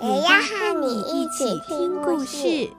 也要和你一起听故事。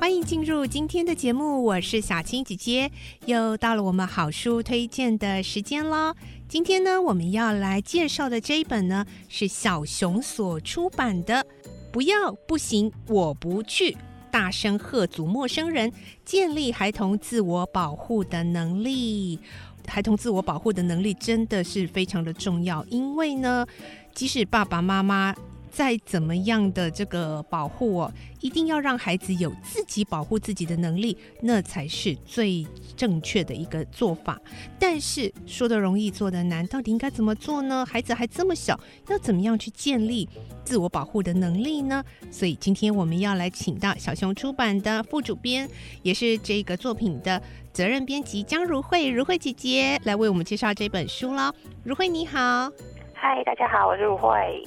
欢迎进入今天的节目，我是小青姐姐，又到了我们好书推荐的时间喽。今天呢，我们要来介绍的这一本呢，是小熊所出版的《不要不行我不去》，大声喝阻陌生人，建立孩童自我保护的能力。孩童自我保护的能力真的是非常的重要，因为呢，即使爸爸妈妈。再怎么样的这个保护哦，一定要让孩子有自己保护自己的能力，那才是最正确的一个做法。但是说得容易，做得难，到底应该怎么做呢？孩子还这么小，要怎么样去建立自我保护的能力呢？所以今天我们要来请到小熊出版的副主编，也是这个作品的责任编辑江如慧，如慧姐姐来为我们介绍这本书喽。如慧你好。嗨，大家好，我是如慧。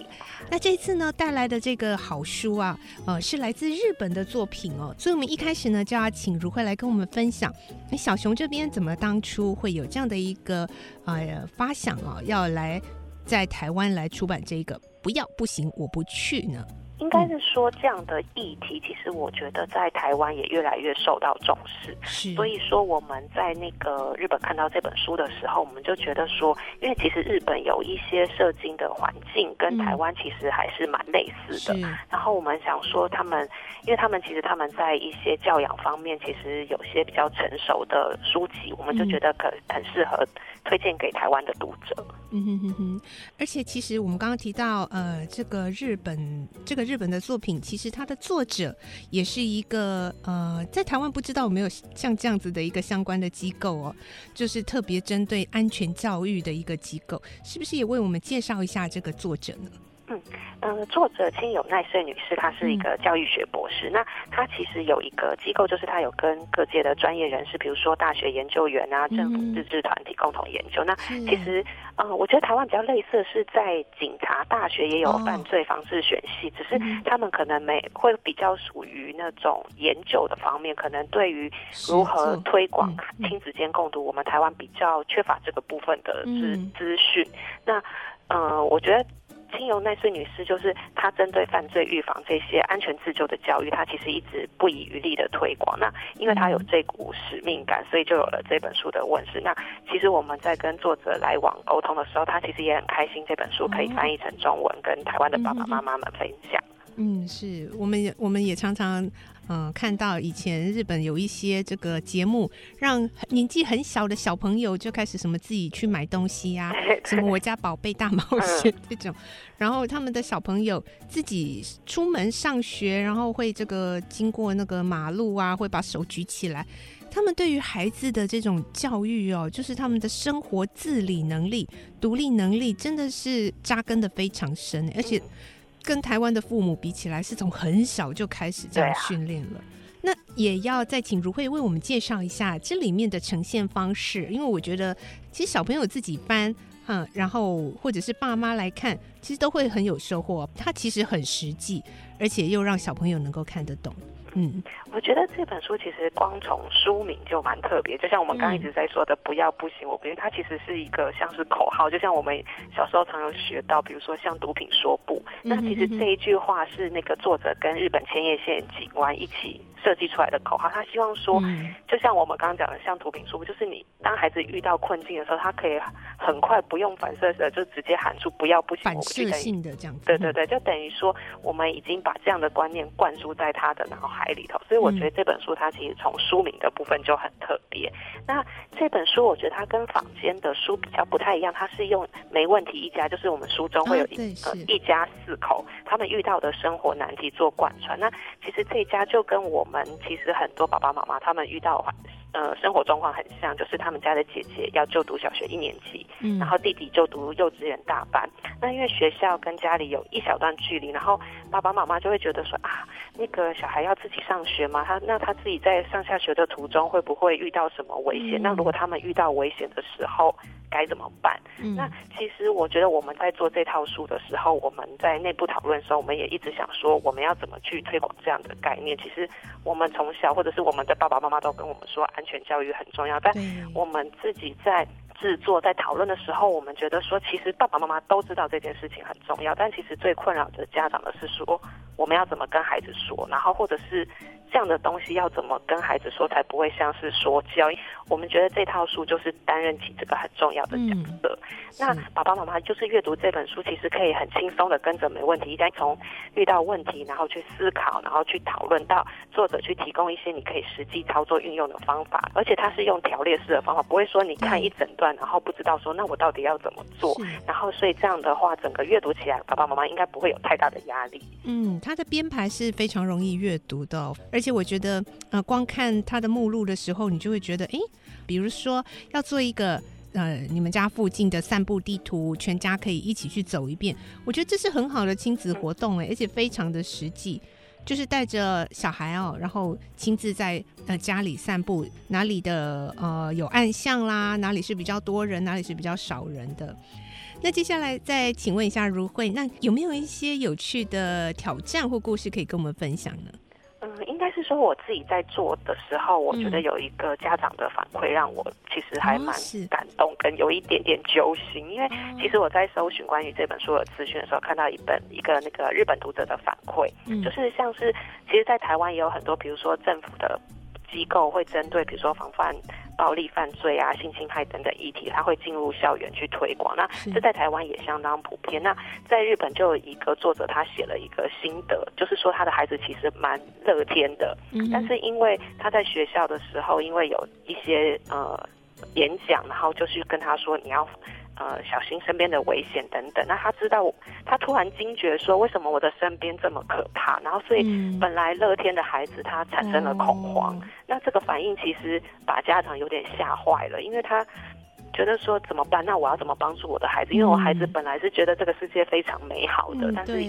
那这次呢带来的这个好书啊，呃，是来自日本的作品哦，所以我们一开始呢就要请如慧来跟我们分享，那小熊这边怎么当初会有这样的一个呃发想哦，要来在台湾来出版这个，不要不行我不去呢？应该是说，这样的议题，其实我觉得在台湾也越来越受到重视。是，所以说我们在那个日本看到这本书的时候，我们就觉得说，因为其实日本有一些射精的环境跟台湾其实还是蛮类似的。嗯、然后我们想说，他们，因为他们其实他们在一些教养方面，其实有些比较成熟的书籍，我们就觉得可很适合推荐给台湾的读者。嗯哼哼哼。而且其实我们刚刚提到，呃，这个日本这个日。日本的作品，其实它的作者也是一个呃，在台湾不知道有没有像这样子的一个相关的机构哦，就是特别针对安全教育的一个机构，是不是也为我们介绍一下这个作者呢？嗯，呃，作者亲友奈穗女士，她是一个教育学博士。嗯、那她其实有一个机构，就是她有跟各界的专业人士，比如说大学研究员啊、政府自治团体共同研究。嗯、那其实，呃，我觉得台湾比较类似的是，在警察大学也有犯罪防治学系，哦、只是他们可能没会比较属于那种研究的方面，可能对于如何推广亲子间共读，嗯、我们台湾比较缺乏这个部分的资资讯。那，呃，我觉得。金友奈穗女士就是她针对犯罪预防这些安全自救的教育，她其实一直不遗余力的推广。那因为她有这股使命感，所以就有了这本书的问世。那其实我们在跟作者来往沟通的时候，她其实也很开心这本书可以翻译成中文，跟台湾的爸爸妈妈们分享。嗯，是，我们也我们也常常。嗯，看到以前日本有一些这个节目，让年纪很小的小朋友就开始什么自己去买东西呀、啊，什么我家宝贝大冒险这种，然后他们的小朋友自己出门上学，然后会这个经过那个马路啊，会把手举起来。他们对于孩子的这种教育哦，就是他们的生活自理能力、独立能力，真的是扎根的非常深，而且。跟台湾的父母比起来，是从很小就开始这样训练了。啊、那也要再请如慧为我们介绍一下这里面的呈现方式，因为我觉得其实小朋友自己搬，哈，然后或者是爸妈来看，其实都会很有收获。它其实很实际，而且又让小朋友能够看得懂。嗯，我觉得这本书其实光从书名就蛮特别，就像我们刚一直在说的“不要不行，我觉得”，它其实是一个像是口号，就像我们小时候常常学到，比如说像毒品说不。那其实这一句话是那个作者跟日本千叶县警官一起设计出来的口号。他希望说，就像我们刚刚讲的，像图品书，就是你当孩子遇到困境的时候，他可以很快不用反射的就直接喊出“不要不行”，反射性的这样子。对对对，就等于说我们已经把这样的观念灌输在他的脑海。里头，所以我觉得这本书它其实从书名的部分就很特别。嗯、那这本书我觉得它跟坊间的书比较不太一样，它是用没问题一家，就是我们书中会有一、啊、呃一家四口他们遇到的生活难题做贯穿。那其实这一家就跟我们其实很多爸爸妈妈他们遇到呃，生活状况很像，就是他们家的姐姐要就读小学一年级，嗯，然后弟弟就读幼稚园大班。那因为学校跟家里有一小段距离，然后爸爸妈妈就会觉得说啊，那个小孩要自己上学嘛，他那他自己在上下学的途中会不会遇到什么危险？嗯，那如果他们遇到危险的时候该怎么办？嗯，那其实我觉得我们在做这套书的时候，我们在内部讨论的时候，我们也一直想说，我们要怎么去推广这样的概念。其实我们从小或者是我们的爸爸妈妈都跟我们说，安全教育很重要，但我们自己在制作、在讨论的时候，我们觉得说，其实爸爸妈妈都知道这件事情很重要，但其实最困扰的家长的是说，我们要怎么跟孩子说，然后或者是。这样的东西要怎么跟孩子说才不会像是说教？我们觉得这套书就是担任起这个很重要的角色。嗯、那爸爸妈妈就是阅读这本书，其实可以很轻松的跟着，没问题。一旦从遇到问题，然后去思考，然后去讨论到作者去提供一些你可以实际操作运用的方法，而且它是用条列式的方法，不会说你看一整段，然后不知道说那我到底要怎么做。然后所以这样的话，整个阅读起来，爸爸妈妈应该不会有太大的压力。嗯，它的编排是非常容易阅读的，哦，而而且我觉得，呃，光看它的目录的时候，你就会觉得，哎，比如说要做一个，呃，你们家附近的散步地图，全家可以一起去走一遍。我觉得这是很好的亲子活动，哎，而且非常的实际，就是带着小孩哦，然后亲自在呃家里散步，哪里的呃有暗巷啦，哪里是比较多人，哪里是比较少人的。那接下来再请问一下如慧，那有没有一些有趣的挑战或故事可以跟我们分享呢？嗯，应该是说我自己在做的时候，我觉得有一个家长的反馈让我其实还蛮感动，跟有一点点揪心。因为其实我在搜寻关于这本书的资讯的时候，看到一本一个那个日本读者的反馈，就是像是其实，在台湾也有很多，比如说政府的机构会针对，比如说防范。暴力犯罪啊、性侵害等等议题，他会进入校园去推广。那这在台湾也相当普遍。那在日本就有一个作者，他写了一个心得，就是说他的孩子其实蛮乐天的，但是因为他在学校的时候，因为有一些呃演讲，然后就是跟他说你要。呃，小心身边的危险等等。那他知道，他突然惊觉说，为什么我的身边这么可怕？然后，所以本来乐天的孩子，他产生了恐慌。嗯。那这个反应其实把家长有点吓坏了，因为他。觉得说怎么办？那我要怎么帮助我的孩子？因为我孩子本来是觉得这个世界非常美好的，嗯、但是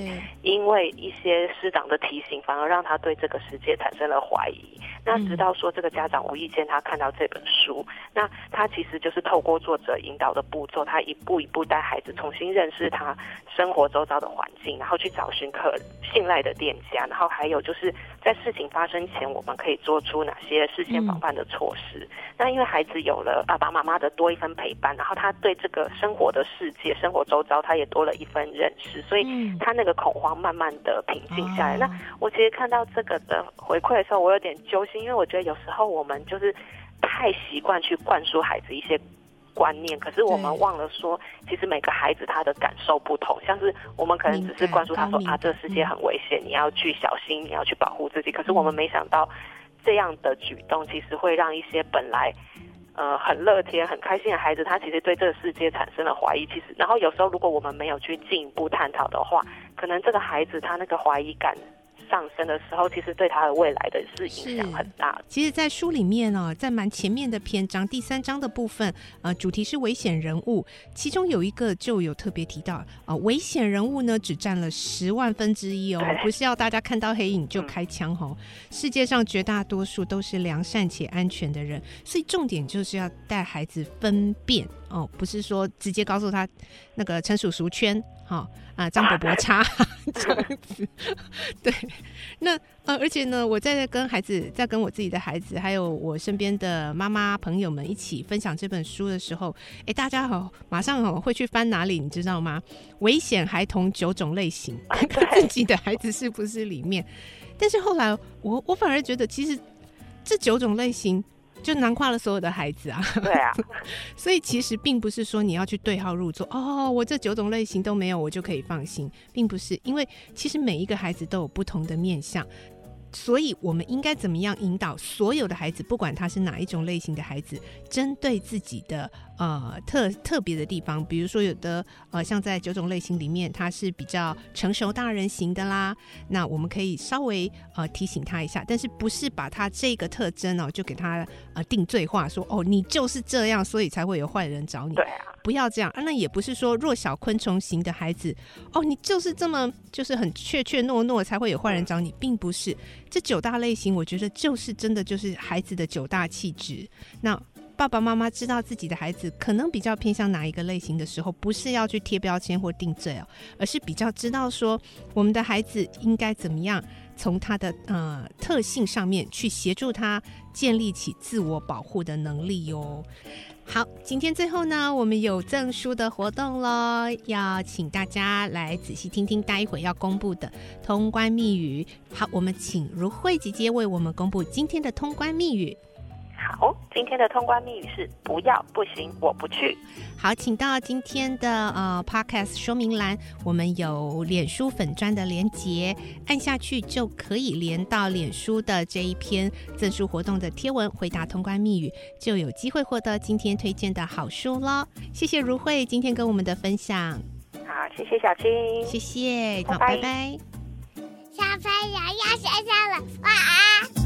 因为一些师长的提醒，反而让他对这个世界产生了怀疑。那直到说这个家长无意间他看到这本书，那他其实就是透过作者引导的步骤，他一步一步带孩子重新认识他生活周遭的环境，然后去找寻可信赖的店家，然后还有就是在事情发生前，我们可以做出哪些事先防范的措施。嗯、那因为孩子有了爸爸妈妈的多一份。陪伴，然后他对这个生活的世界、生活周遭，他也多了一份认识，所以他那个恐慌慢慢的平静下来。嗯、那我其实看到这个的回馈的时候，我有点揪心，因为我觉得有时候我们就是太习惯去灌输孩子一些观念，可是我们忘了说，其实每个孩子他的感受不同，像是我们可能只是关注他说啊，这个世界很危险，你要去小心，你要去保护自己。可是我们没想到，这样的举动其实会让一些本来。呃，很乐天、很开心的孩子，他其实对这个世界产生了怀疑。其实，然后有时候如果我们没有去进一步探讨的话，可能这个孩子他那个怀疑感。上升的时候，其实对他的未来的是影响很大。其实，在书里面呢、哦，在蛮前面的篇章，第三章的部分，呃，主题是危险人物，其中有一个就有特别提到，啊、呃，危险人物呢只占了十万分之一哦，不是要大家看到黑影就开枪哦。嗯、世界上绝大多数都是良善且安全的人，所以重点就是要带孩子分辨哦，不是说直接告诉他那个陈叔叔圈。好啊，张伯伯差 这样子，对。那呃，而且呢，我在跟孩子，在跟我自己的孩子，还有我身边的妈妈朋友们一起分享这本书的时候，哎、欸，大家好，马上好会去翻哪里，你知道吗？危险孩童九种类型，看看自己的孩子是不是里面。但是后来，我我反而觉得，其实这九种类型。就囊括了所有的孩子啊，对啊，所以其实并不是说你要去对号入座哦，我这九种类型都没有，我就可以放心，并不是，因为其实每一个孩子都有不同的面相。所以我们应该怎么样引导所有的孩子，不管他是哪一种类型的孩子，针对自己的呃特特别的地方，比如说有的呃像在九种类型里面，它是比较成熟大人型的啦，那我们可以稍微呃提醒他一下，但是不是把他这个特征哦就给他呃定罪化，说哦你就是这样，所以才会有坏人找你。对啊。不要这样啊！那也不是说弱小昆虫型的孩子哦，你就是这么就是很怯怯懦懦才会有坏人找你，并不是。这九大类型，我觉得就是真的就是孩子的九大气质。那爸爸妈妈知道自己的孩子可能比较偏向哪一个类型的时候，不是要去贴标签或定罪哦，而是比较知道说我们的孩子应该怎么样从他的呃特性上面去协助他建立起自我保护的能力哟。好，今天最后呢，我们有赠书的活动喽，要请大家来仔细听听，待会要公布的通关密语。好，我们请如慧姐姐为我们公布今天的通关密语。好，今天的通关密语是“不要，不行，我不去”。好，请到今天的呃 Podcast 说明栏，我们有脸书粉砖的连结，按下去就可以连到脸书的这一篇赠书活动的贴文，回答通关密语，就有机会获得今天推荐的好书喽。谢谢如慧今天跟我们的分享。好，谢谢小青，谢谢，好，拜拜。小朋友要睡觉了，晚安。